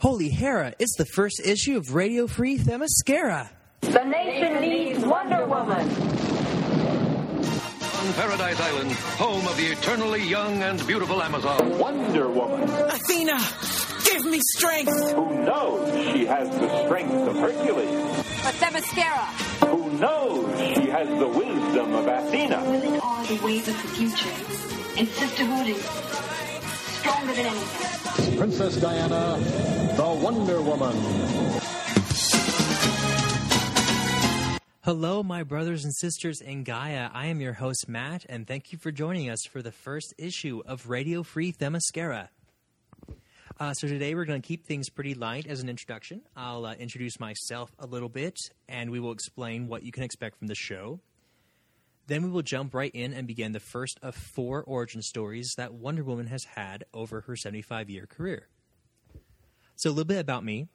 Holy Hera, it's the first issue of Radio Free Themyscira. The nation needs Wonder Woman. On Paradise Island, home of the eternally young and beautiful Amazon. Wonder Woman. Athena, give me strength. Who knows she has the strength of Hercules? But Themyscira. Who knows she has the wisdom of Athena? Women are the wave of the future, and sisterhood is stronger than anything. Princess Diana, the Wonder Woman. Hello, my brothers and sisters in Gaia. I am your host, Matt, and thank you for joining us for the first issue of Radio Free Themyscira. Uh, so today we're going to keep things pretty light as an introduction. I'll uh, introduce myself a little bit, and we will explain what you can expect from the show. Then we will jump right in and begin the first of four origin stories that Wonder Woman has had over her 75 year career. So, a little bit about me.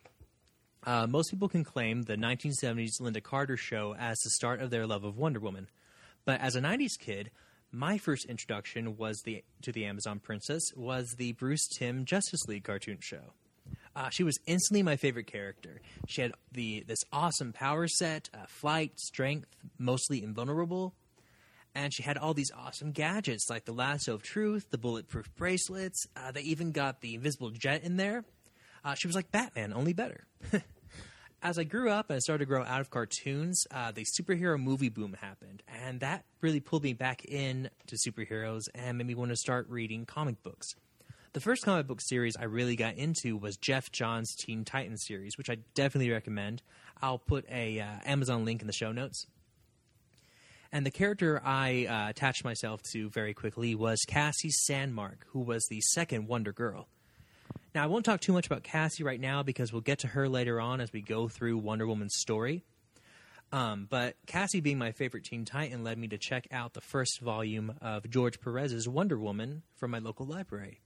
Uh, most people can claim the 1970s Lynda Carter show as the start of their love of Wonder Woman. But as a 90s kid, my first introduction was the to the Amazon Princess was the Bruce Timm Justice League cartoon show. Uh, she was instantly my favorite character. She had the this awesome power set, uh, flight, strength, mostly invulnerable, and she had all these awesome gadgets like the lasso of truth, the bulletproof bracelets. Uh, they even got the invisible jet in there. Uh, she was like Batman, only better. As I grew up and I started to grow out of cartoons, uh, the superhero movie boom happened, and that really pulled me back in to superheroes and made me want to start reading comic books. The first comic book series I really got into was Geoff Johns' Teen Titans series, which I definitely recommend. I'll put a uh, Amazon link in the show notes. And the character I uh, attached myself to very quickly was Cassie Sandsmark, who was the second Wonder Girl. Now, I won't talk too much about Cassie right now because we'll get to her later on as we go through Wonder Woman's story. Um, but Cassie, being my favorite Teen Titan, led me to check out the first volume of George Perez's Wonder Woman from my local library.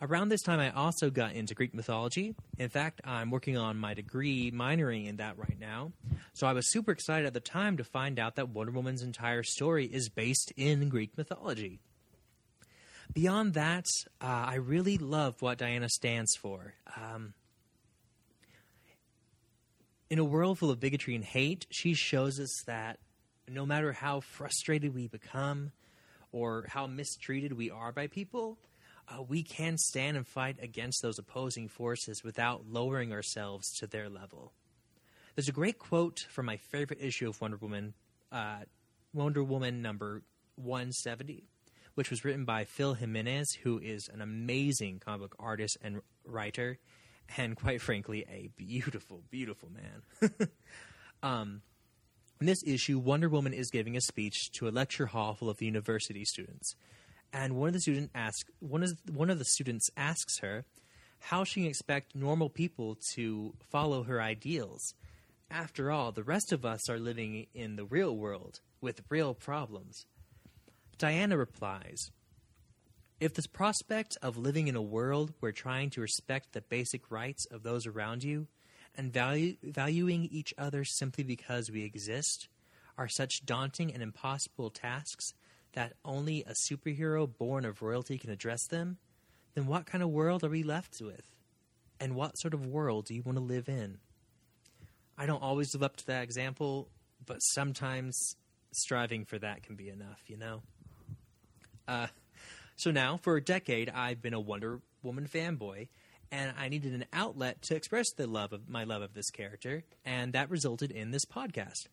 Around this time, I also got into Greek mythology. In fact, I'm working on my degree minoring in that right now. So I was super excited at the time to find out that Wonder Woman's entire story is based in Greek mythology. Beyond that, uh, I really love what Diana stands for. Um, in a world full of bigotry and hate, she shows us that no matter how frustrated we become or how mistreated we are by people, uh, we can stand and fight against those opposing forces without lowering ourselves to their level. There's a great quote from my favorite issue of Wonder Woman, uh, Wonder Woman number 170, which was written by Phil Jimenez, who is an amazing comic book artist and writer, and quite frankly, a beautiful, beautiful man. um, in this issue, Wonder Woman is giving a speech to a lecture hall full of university students and one of the student asks one of one of the students asks her how she can expect normal people to follow her ideals. After all, the rest of us are living in the real world with real problems. Diana replies, if the prospect of living in a world where trying to respect the basic rights of those around you and value, valuing each other simply because we exist are such daunting and impossible tasks that only a superhero born of royalty can address them, then what kind of world are we left with? And what sort of world do you want to live in? I don't always live up to that example, but sometimes striving for that can be enough, you know? Uh, so now, for a decade, I've been a Wonder Woman fanboy, and I needed an outlet to express the love of my love of this character, and that resulted in this podcast.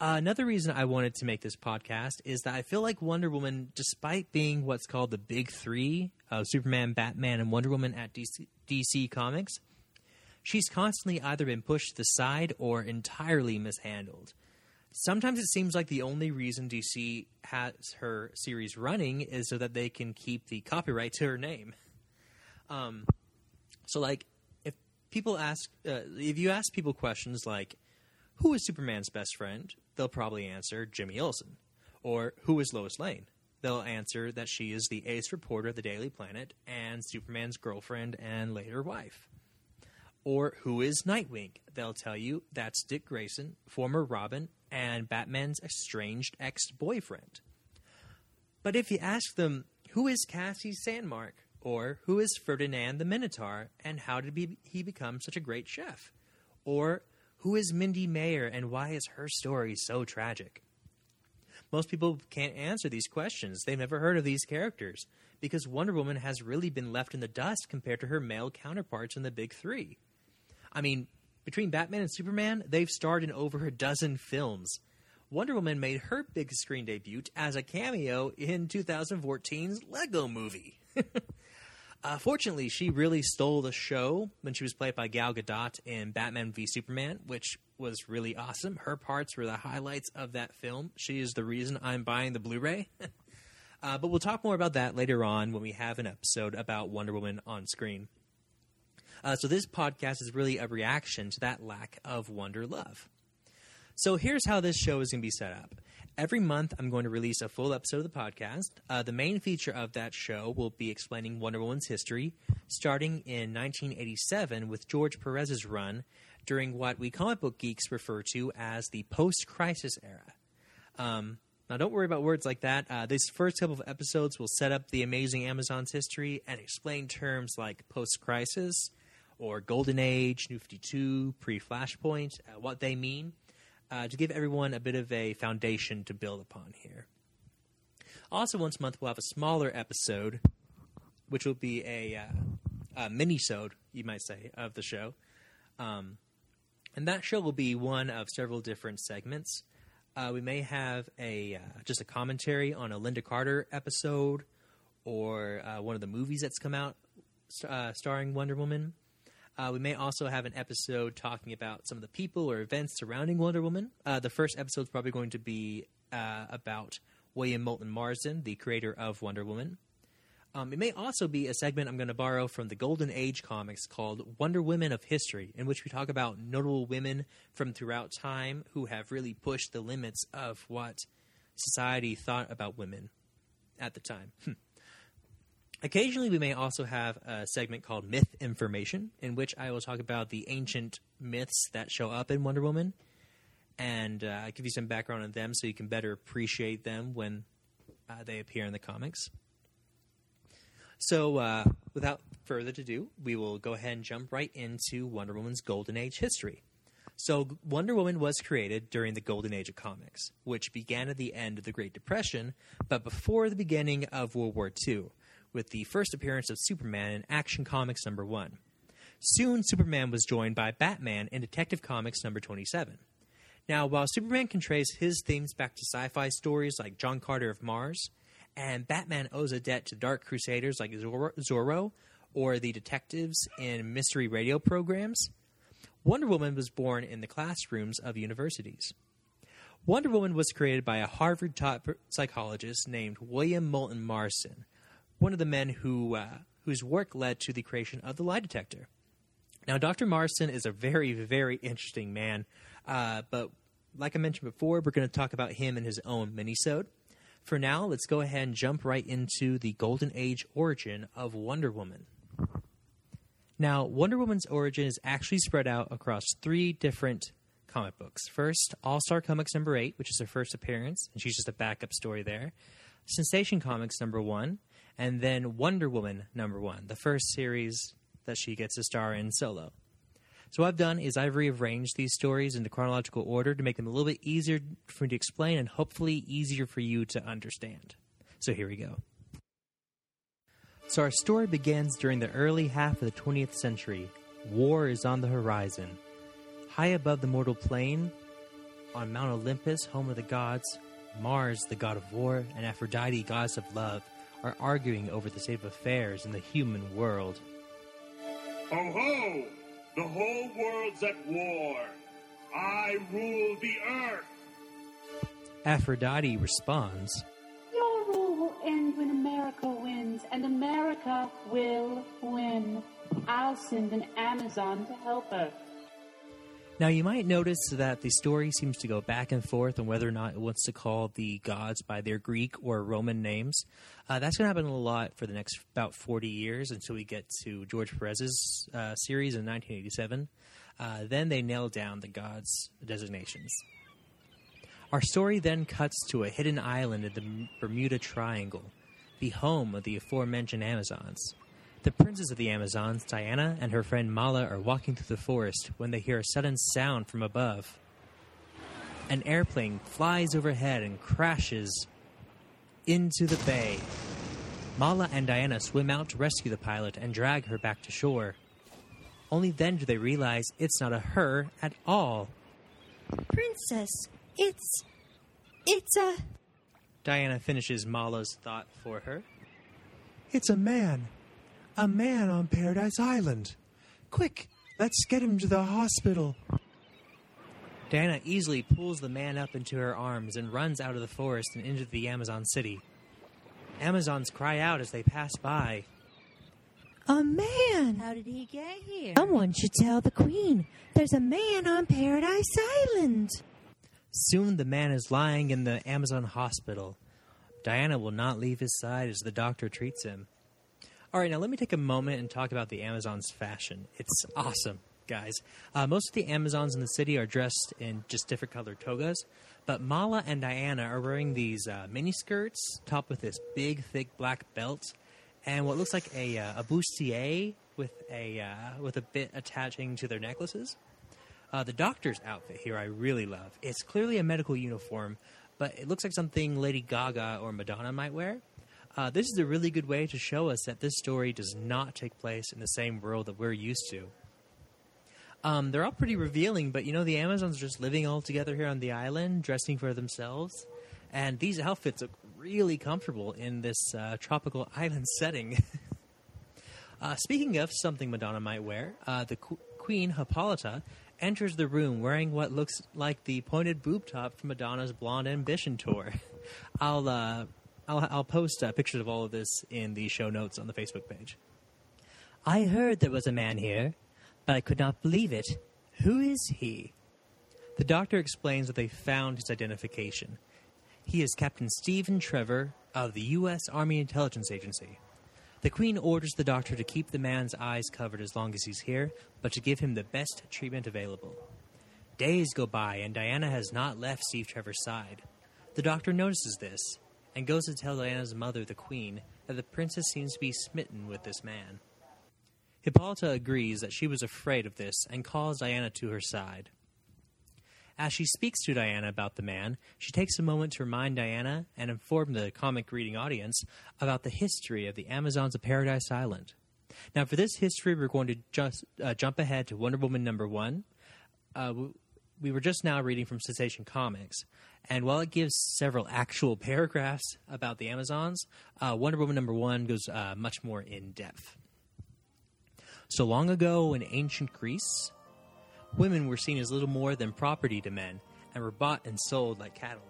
Uh, another reason I wanted to make this podcast is that I feel like Wonder Woman, despite being what's called the big three of Superman, Batman, and Wonder Woman at DC, DC Comics, she's constantly either been pushed to the side or entirely mishandled. Sometimes it seems like the only reason DC has her series running is so that they can keep the copyright to her name. Um, so, like, if people ask, uh, if you ask people questions like, who is Superman's best friend? They'll probably answer Jimmy Olsen. Or who is Lois Lane? They'll answer that she is the ace reporter of the Daily Planet and Superman's girlfriend and later wife. Or who is Nightwing? They'll tell you that's Dick Grayson, former Robin, and Batman's estranged ex boyfriend. But if you ask them, who is Cassie Sandsmark? Or who is Ferdinand the Minotaur and how did he become such a great chef? Or who is Myndi Mayer and why is her story so tragic? Most people can't answer these questions. They've never heard of these characters because Wonder Woman has really been left in the dust compared to her male counterparts in the big three. I mean, between Batman and Superman, they've starred in over a dozen films. Wonder Woman made her big screen debut as a cameo in 2014's Lego movie. uh, fortunately, she really stole the show when she was played by Gal Gadot in Batman v Superman, which was really awesome. Her parts were the highlights of that film. She is the reason I'm buying the Blu ray. uh, but we'll talk more about that later on when we have an episode about Wonder Woman on screen. Uh, so, this podcast is really a reaction to that lack of Wonder Love. So here's how this show is going to be set up. Every month, I'm going to release a full episode of the podcast. Uh, the main feature of that show will be explaining Wonder Woman's history, starting in 1987 with George Perez's run during what we comic book geeks refer to as the post crisis era. Um, now, don't worry about words like that. Uh, these first couple of episodes will set up the amazing Amazon's history and explain terms like post crisis or golden age, new 52, pre Flashpoint, uh, what they mean uh, to give everyone a bit of a foundation to build upon here. Also, once a month, we'll have a smaller episode, which will be a, uh, a mini-sode, you might say, of the show. Um, and that show will be one of several different segments. Uh, we may have a uh, just a commentary on a Lynda Carter episode, or uh, one of the movies that's come out uh, starring Wonder Woman. Uh, we may also have an episode talking about some of the people or events surrounding Wonder Woman. Uh, the first episode is probably going to be uh, about William Moulton Marston, the creator of Wonder Woman. Um, it may also be a segment I'm going to borrow from the Golden Age comics called Wonder Women of History, in which we talk about notable women from throughout time who have really pushed the limits of what society thought about women at the time. Occasionally, we may also have a segment called Myth Information, in which I will talk about the ancient myths that show up in Wonder Woman and uh, give you some background on them so you can better appreciate them when uh, they appear in the comics. So, uh, without further ado, we will go ahead and jump right into Wonder Woman's Golden Age history. So, Wonder Woman was created during the Golden Age of comics, which began at the end of the Great Depression, but before the beginning of World War II, with the first appearance of Superman in Action Comics number 1. Soon, Superman was joined by Batman in Detective Comics number 27. Now, while Superman can trace his themes back to sci fi stories like John Carter of Mars, and Batman owes a debt to Dark Crusaders like Zorro or the detectives in mystery radio programs, Wonder Woman was born in the classrooms of universities. Wonder Woman was created by a Harvard taught psychologist named William Moulton Marston, one of the men who uh, whose work led to the creation of the lie detector. Now, Dr. Marston is a very, very interesting man, uh, but like I mentioned before, we're going to talk about him in his own minisode. For now, let's go ahead and jump right into the Golden Age origin of Wonder Woman. Now, Wonder Woman's origin is actually spread out across three different comic books. First, All Star Comics number 8, which is her first appearance, and she's just a backup story there. Sensation Comics number 1, and then Wonder Woman number 1, the first series that she gets to star in solo. So what I've done is I've rearranged these stories into chronological order to make them a little bit easier for me to explain and hopefully easier for you to understand. So here we go. So our story begins during the early half of the 20th century. War is on the horizon. High above the mortal plane, on Mount Olympus, home of the gods, Mars, the god of war, and Aphrodite, goddess of love, are arguing over the state of affairs in the human world. Ho ho! The whole world's at war. I rule the earth. Aphrodite responds, Your rule will end when America wins, and America will win. I'll send an Amazon to help her. Now, you might notice that the story seems to go back and forth on whether or not it wants to call the gods by their Greek or Roman names. Uh, that's going to happen a lot for the next about 40 years until we get to George Perez's uh, series in 1987. Uh, then they nail down the gods' designations. Our story then cuts to a hidden island in the Bermuda Triangle, the home of the aforementioned Amazons. The princess of the Amazons, Diana, and her friend Mala are walking through the forest when they hear a sudden sound from above. An airplane flies overhead and crashes into the bay. Mala and Diana swim out to rescue the pilot and drag her back to shore. Only then do they realize it's not a her at all. Princess, it's. It's a. Diana finishes Mala's thought for her. It's a man. A man on Paradise Island. Quick, let's get him to the hospital. Diana easily pulls the man up into her arms and runs out of the forest and into the Amazon city. Amazons cry out as they pass by. A man! How did he get here? Someone should tell the Queen. There's a man on Paradise Island. Soon the man is lying in the Amazon hospital. Diana will not leave his side as the doctor treats him. All right, now let me take a moment and talk about the Amazons' fashion. It's awesome, guys. Uh, most of the Amazons in the city are dressed in just different colored togas, but Mala and Diana are wearing these uh, mini skirts topped with this big, thick black belt and what looks like a, uh, a bustier with a uh, with a bit attaching to their necklaces. Uh, the doctor's outfit here I really love. It's clearly a medical uniform, but it looks like something Lady Gaga or Madonna might wear. Uh, this is a really good way to show us that this story does not take place in the same world that we're used to. Um, they're all pretty revealing, but you know, the Amazons are just living all together here on the island, dressing for themselves. And these outfits look really comfortable in this uh, tropical island setting. uh, speaking of something Madonna might wear, uh, the qu- Queen Hippolyta enters the room wearing what looks like the pointed boob top from Madonna's Blonde Ambition tour. I'll, uh, I'll, I'll post uh, pictures of all of this in the show notes on the Facebook page. I heard there was a man here, but I could not believe it. Who is he? The doctor explains that they found his identification. He is Captain Stephen Trevor of the U.S. Army Intelligence Agency. The Queen orders the doctor to keep the man's eyes covered as long as he's here, but to give him the best treatment available. Days go by, and Diana has not left Steve Trevor's side. The doctor notices this and goes to tell Diana's mother, the Queen, that the princess seems to be smitten with this man. Hippolyta agrees that she was afraid of this and calls Diana to her side. As she speaks to Diana about the man, she takes a moment to remind Diana and inform the comic reading audience about the history of the Amazons of Paradise Island. Now, for this history, we're going to just uh, jump ahead to Wonder Woman number one. Uh, we were just now reading from Sensation Comics, and while it gives several actual paragraphs about the Amazons, uh, Wonder Woman number one goes uh, much more in depth. So long ago in ancient Greece, women were seen as little more than property to men and were bought and sold like cattle.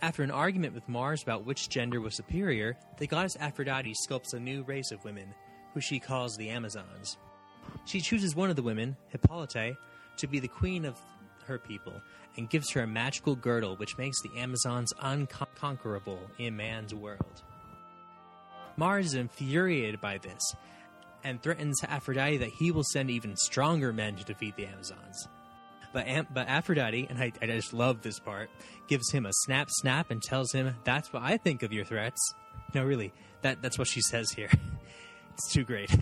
After an argument with Mars about which gender was superior, the goddess Aphrodite sculpts a new race of women, who she calls the Amazons. She chooses one of the women, Hippolyte, to be the queen of her people and gives her a magical girdle which makes the Amazons unconquerable in man's world. Mars is infuriated by this and threatens Aphrodite that he will send even stronger men to defeat the Amazons. But, Am- but Aphrodite, and I, I just love this part, gives him a snap snap and tells him, That's what I think of your threats. No, really, that, that's what she says here. it's too great.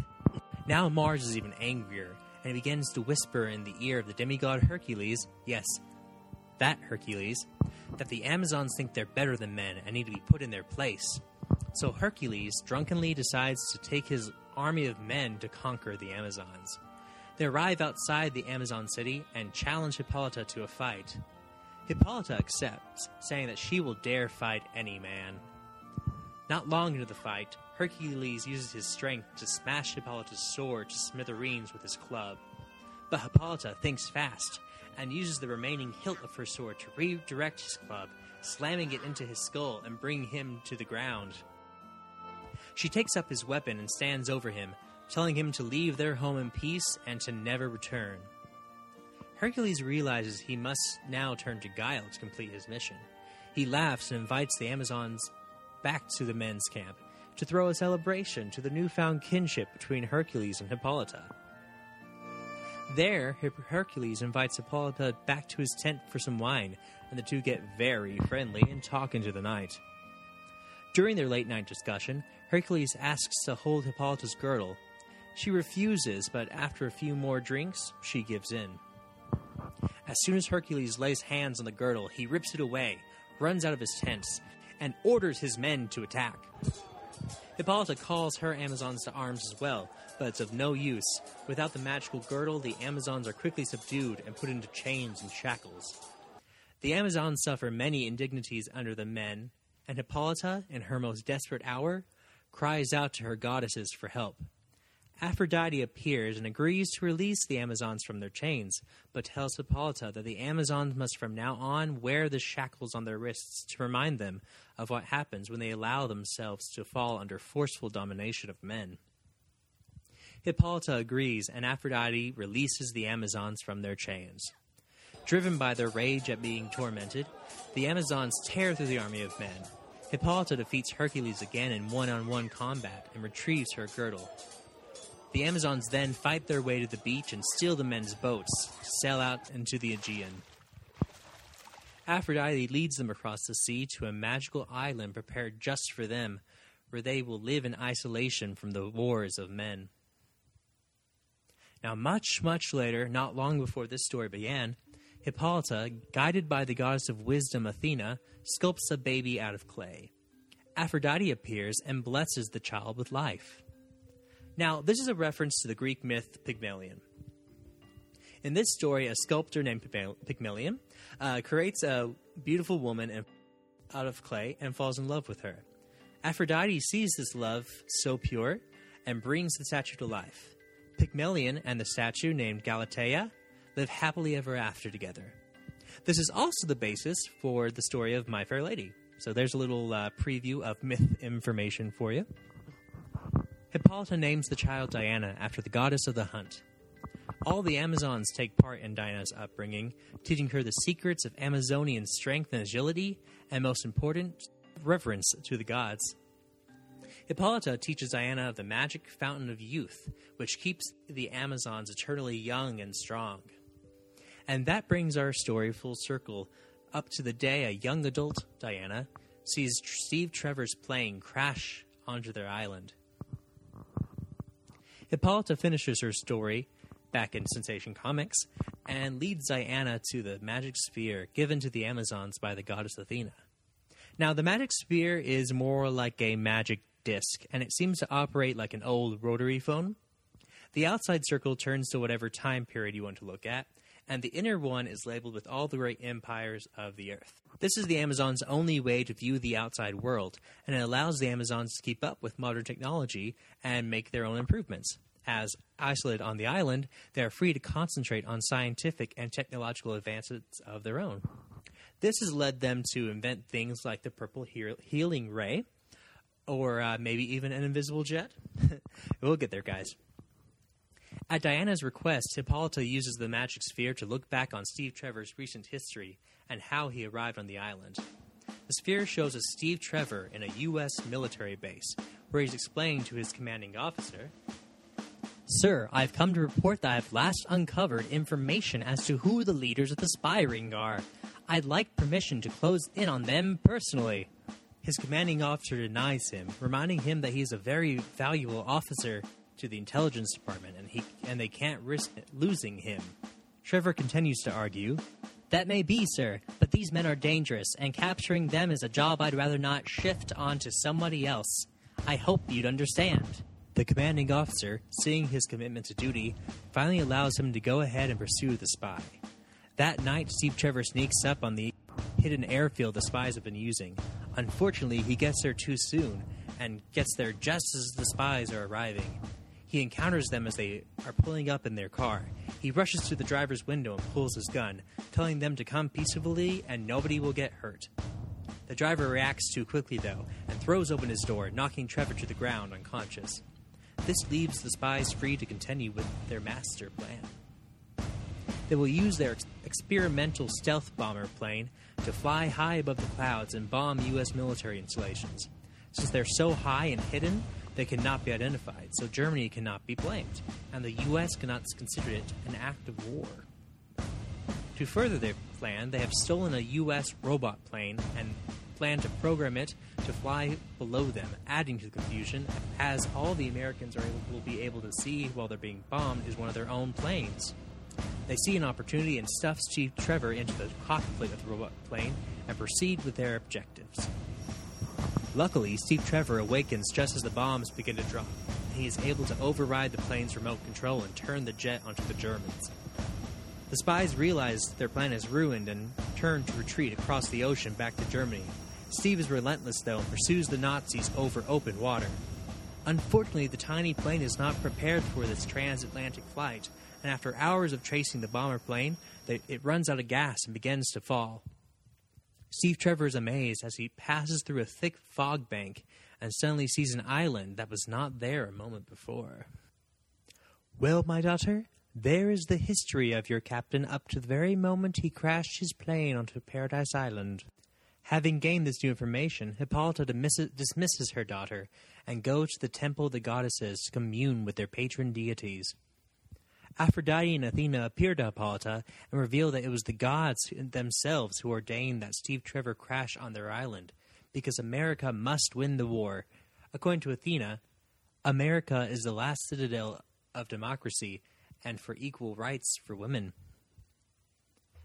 Now Mars is even angrier, and he begins to whisper in the ear of the demigod Hercules, yes, that Hercules, that the Amazons think they're better than men and need to be put in their place. So Hercules drunkenly decides to take his army of men to conquer the Amazons. They arrive outside the Amazon city and challenge Hippolyta to a fight. Hippolyta accepts, saying that she will dare fight any man. Not long into the fight, Hercules uses his strength to smash Hippolyta's sword to smithereens with his club. But Hippolyta thinks fast and uses the remaining hilt of her sword to redirect his club, slamming it into his skull and bringing him to the ground. She takes up his weapon and stands over him, telling him to leave their home in peace and to never return. Hercules realizes he must now turn to Guile to complete his mission. He laughs and invites the Amazons back to the men's camp to throw a celebration to the newfound kinship between Hercules and Hippolyta. There, Hercules invites Hippolyta back to his tent for some wine, and the two get very friendly and talk into the night. During their late night discussion, Hercules asks to hold Hippolyta's girdle, She refuses, but after a few more drinks, she gives in. As soon as Hercules lays hands on the girdle, he rips it away, runs out of his tents, and orders his men to attack. Hippolyta calls her Amazons to arms as well, but it's of no use. Without the magical girdle, the Amazons are quickly subdued and put into chains and shackles. The Amazons suffer many indignities under the men, and Hippolyta, in her most desperate hour, cries out to her goddesses for help. Aphrodite appears and agrees to release the Amazons from their chains, but tells Hippolyta that the Amazons must from now on wear the shackles on their wrists to remind them of what happens when they allow themselves to fall under forceful domination of men. Hippolyta agrees, and Aphrodite releases the Amazons from their chains. Driven by their rage at being tormented, the Amazons tear through the army of men. Hippolyta defeats Hercules again in one on one combat and retrieves her girdle. The Amazons then fight their way to the beach and steal the men's boats sail out into the Aegean. Aphrodite leads them across the sea to a magical island prepared just for them, where they will live in isolation from the wars of men. Now, much, much later, not long before this story began, Hippolyta, guided by the goddess of wisdom Athena, sculpts a baby out of clay. Aphrodite appears and blesses the child with life. Now, this is a reference to the Greek myth Pygmalion. In this story, a sculptor named Pygmalion uh, creates a beautiful woman out of clay and falls in love with her. Aphrodite sees this love so pure and brings the statue to life. Pygmalion and the statue, named Galatea, live happily ever after together. This is also the basis for the story of My Fair Lady. So there's a little uh, preview of myth information for you. Hippolyta names the child Diana after the goddess of the hunt. All the Amazons take part in Diana's upbringing, teaching her the secrets of Amazonian strength and agility, and most important, reverence to the gods. Hippolyta teaches Diana of the magic fountain of youth, which keeps the Amazons eternally young and strong. And that brings our story full circle up to the day a young adult, Diana, sees Steve Trevor's plane crash onto their island. Hippolyta finishes her story back in Sensation Comics and leads Diana to the magic sphere given to the Amazons by the goddess Athena. Now, the magic sphere is more like a magic disc, and it seems to operate like an old rotary phone. The outside circle turns to whatever time period you want to look at, and the inner one is labeled with all the great empires of the earth. This is the Amazons' only way to view the outside world, and it allows the Amazons to keep up with modern technology and make their own improvements. As isolated on the island, they are free to concentrate on scientific and technological advances of their own. This has led them to invent things like the purple healing ray, or uh, maybe even an invisible jet. we'll get there, guys. At Diana's request, Hippolyta uses the magic sphere to look back on Steve Trevor's recent history and how he arrived on the island. The sphere shows us Steve Trevor in a U.S. military base, where he's explaining to his commanding officer Sir, I've come to report that I've last uncovered information as to who the leaders of the spy ring are. I'd like permission to close in on them personally. His commanding officer denies him, reminding him that he's a very valuable officer to the intelligence department and he and they can't risk losing him. Trevor continues to argue, "That may be, sir, but these men are dangerous and capturing them is a job I'd rather not shift onto somebody else. I hope you'd understand." The commanding officer, seeing his commitment to duty, finally allows him to go ahead and pursue the spy. That night, Steve Trevor sneaks up on the hidden airfield the spies have been using. Unfortunately, he gets there too soon and gets there just as the spies are arriving. He encounters them as they are pulling up in their car. He rushes to the driver's window and pulls his gun, telling them to come peacefully and nobody will get hurt. The driver reacts too quickly, though, and throws open his door, knocking Trevor to the ground unconscious. This leaves the spies free to continue with their master plan. They will use their ex- experimental stealth bomber plane to fly high above the clouds and bomb U.S. military installations. Since they're so high and hidden, they cannot be identified, so Germany cannot be blamed, and the U.S. cannot consider it an act of war. To further their plan, they have stolen a U.S. robot plane and plan to program it to fly below them, adding to the confusion, as all the Americans are able, will be able to see while they're being bombed is one of their own planes. They see an opportunity and stuffs Steve Trevor into the cockpit of the robot plane and proceed with their objectives. Luckily, Steve Trevor awakens just as the bombs begin to drop. He is able to override the plane's remote control and turn the jet onto the Germans. The spies realize their plan is ruined and turn to retreat across the ocean back to Germany. Steve is relentless, though, and pursues the Nazis over open water. Unfortunately, the tiny plane is not prepared for this transatlantic flight, and after hours of chasing the bomber plane, it runs out of gas and begins to fall. Steve Trevor is amazed as he passes through a thick fog bank and suddenly sees an island that was not there a moment before. Well, my daughter, there is the history of your captain up to the very moment he crashed his plane onto Paradise Island. Having gained this new information, Hippolyta dismisses her daughter and goes to the temple of the goddesses to commune with their patron deities. Aphrodite and Athena appear to Hippolyta and reveal that it was the gods themselves who ordained that Steve Trevor crash on their island, because America must win the war. According to Athena, America is the last citadel of democracy, and for equal rights for women.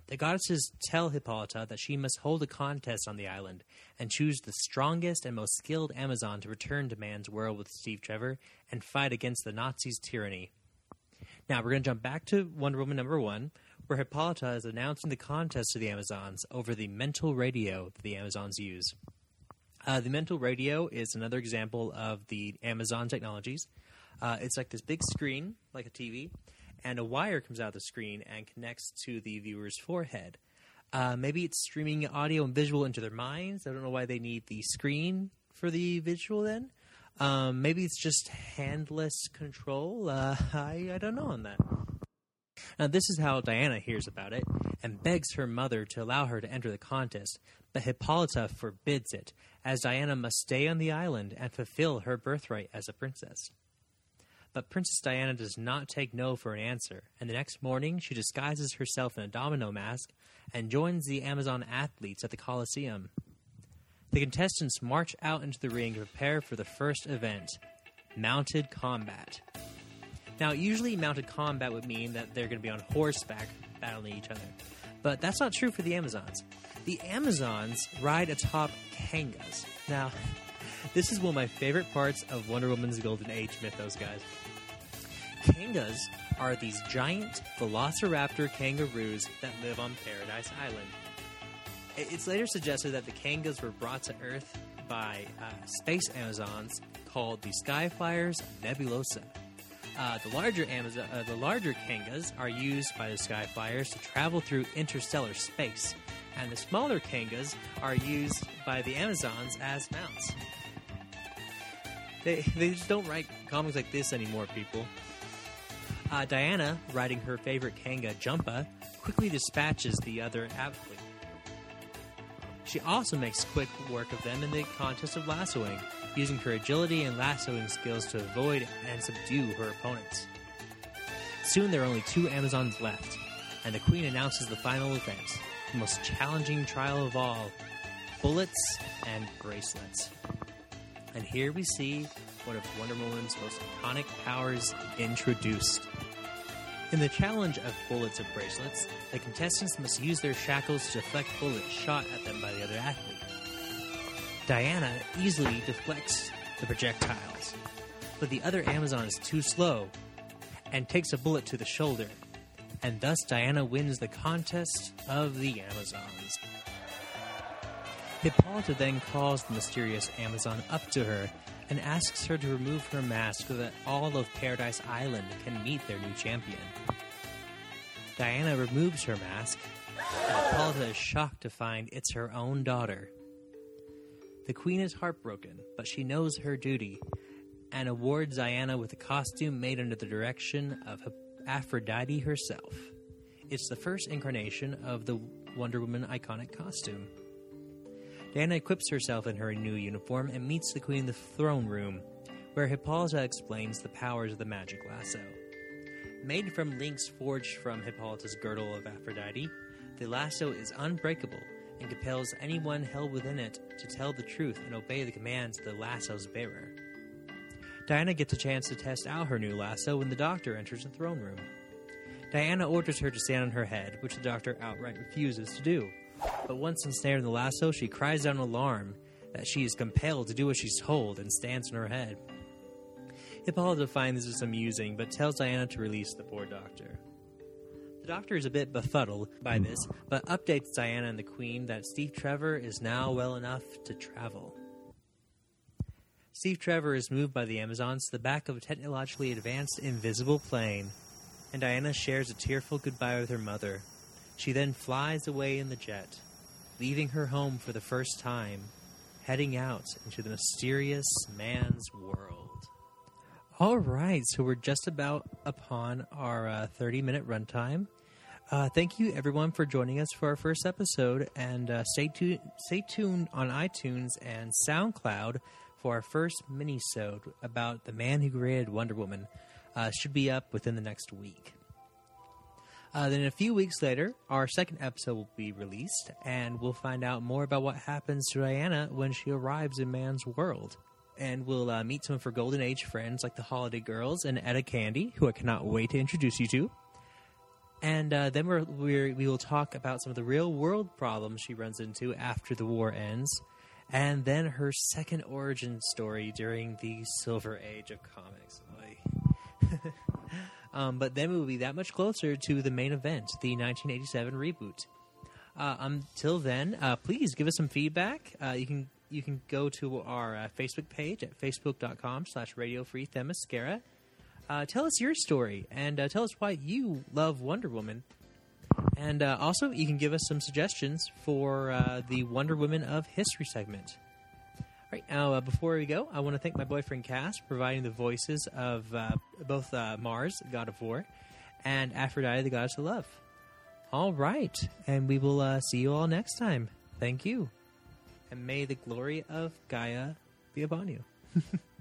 The goddesses tell Hippolyta that she must hold a contest on the island and choose the strongest and most skilled Amazon to return to man's world with Steve Trevor and fight against the Nazis' tyranny. Now we're going to jump back to Wonder Woman number one, where Hippolyta is announcing the contest to the Amazons over the mental radio that the Amazons use. Uh, the mental radio is another example of the Amazon technologies. Uh, it's like this big screen, like a TV, and a wire comes out of the screen and connects to the viewer's forehead. Uh, maybe it's streaming audio and visual into their minds. I don't know why they need the screen for the visual then. Um, maybe it's just handless control. Uh, I, I don't know on that. Now, this is how Diana hears about it and begs her mother to allow her to enter the contest, but Hippolyta forbids it, as Diana must stay on the island and fulfill her birthright as a princess. But Princess Diana does not take no for an answer, and the next morning she disguises herself in a domino mask and joins the Amazon athletes at the Colosseum. The contestants march out into the ring to prepare for the first event mounted combat. Now, usually mounted combat would mean that they're going to be on horseback battling each other, but that's not true for the Amazons. The Amazons ride atop kangas. Now, this is one of my favorite parts of Wonder Woman's Golden Age mythos, guys. Kangas are these giant velociraptor kangaroos that live on Paradise Island. It's later suggested that the Kangas were brought to Earth by uh, space Amazons called the Skyflyers Nebulosa. Uh, the larger Amazon, uh, the larger Kangas are used by the Skyflyers to travel through interstellar space, and the smaller Kangas are used by the Amazons as mounts. They, they just don't write comics like this anymore, people. Uh, Diana, riding her favorite Kanga, Jumpa, quickly dispatches the other. She also makes quick work of them in the contest of lassoing, using her agility and lassoing skills to avoid and subdue her opponents. Soon there are only two Amazons left, and the Queen announces the final event, the most challenging trial of all bullets and bracelets. And here we see one of Wonder Woman's most iconic powers introduced. In the challenge of bullets or bracelets, the contestants must use their shackles to deflect bullets shot at them by the other athlete. Diana easily deflects the projectiles, but the other Amazon is too slow and takes a bullet to the shoulder, and thus Diana wins the contest of the Amazons. Hippolyta then calls the mysterious Amazon up to her and asks her to remove her mask so that all of Paradise Island can meet their new champion. Diana removes her mask, and Hippolyta is shocked to find it's her own daughter. The queen is heartbroken, but she knows her duty and awards Diana with a costume made under the direction of Aphrodite herself. It's the first incarnation of the Wonder Woman iconic costume. Diana equips herself in her new uniform and meets the Queen in the throne room, where Hippolyta explains the powers of the magic lasso. Made from links forged from Hippolyta's girdle of Aphrodite, the lasso is unbreakable and compels anyone held within it to tell the truth and obey the commands of the lasso's bearer. Diana gets a chance to test out her new lasso when the doctor enters the throne room. Diana orders her to stand on her head, which the doctor outright refuses to do. But once ensnared in the lasso, she cries out in alarm that she is compelled to do as she's told and stands on her head. Hippolyta finds this amusing, but tells Diana to release the poor doctor. The doctor is a bit befuddled by this, but updates Diana and the Queen that Steve Trevor is now well enough to travel. Steve Trevor is moved by the Amazons to the back of a technologically advanced invisible plane, and Diana shares a tearful goodbye with her mother. She then flies away in the jet, leaving her home for the first time, heading out into the mysterious man's world. All right, so we're just about upon our uh, 30 minute runtime. Uh, thank you everyone for joining us for our first episode, and uh, stay tuned. Stay tuned on iTunes and SoundCloud for our first mini-sode about the man who created Wonder Woman. Uh, should be up within the next week. Uh, then a few weeks later, our second episode will be released, and we'll find out more about what happens to Diana when she arrives in Man's world and we'll uh, meet some of her Golden Age friends like the Holiday Girls and Etta Candy, who I cannot wait to introduce you to. And uh, then we're, we're, we will talk about some of the real world problems she runs into after the war ends, and then her second origin story during the Silver Age of comics. um, but then we will be that much closer to the main event, the 1987 reboot. Uh, until then, uh, please give us some feedback. Uh, you can you can go to our uh, Facebook page at facebook.com slash radio free themyscira. Uh, tell us your story and uh, tell us why you love Wonder Woman. And also, you can give us some suggestions for the Wonder Woman of History segment. Now, uh, before we go, I want to thank my boyfriend Cass for providing the voices of uh, both uh, Mars, God of War, and Aphrodite, the goddess of love. All right, and we will uh, see you all next time. Thank you and may the glory of Gaia be upon you.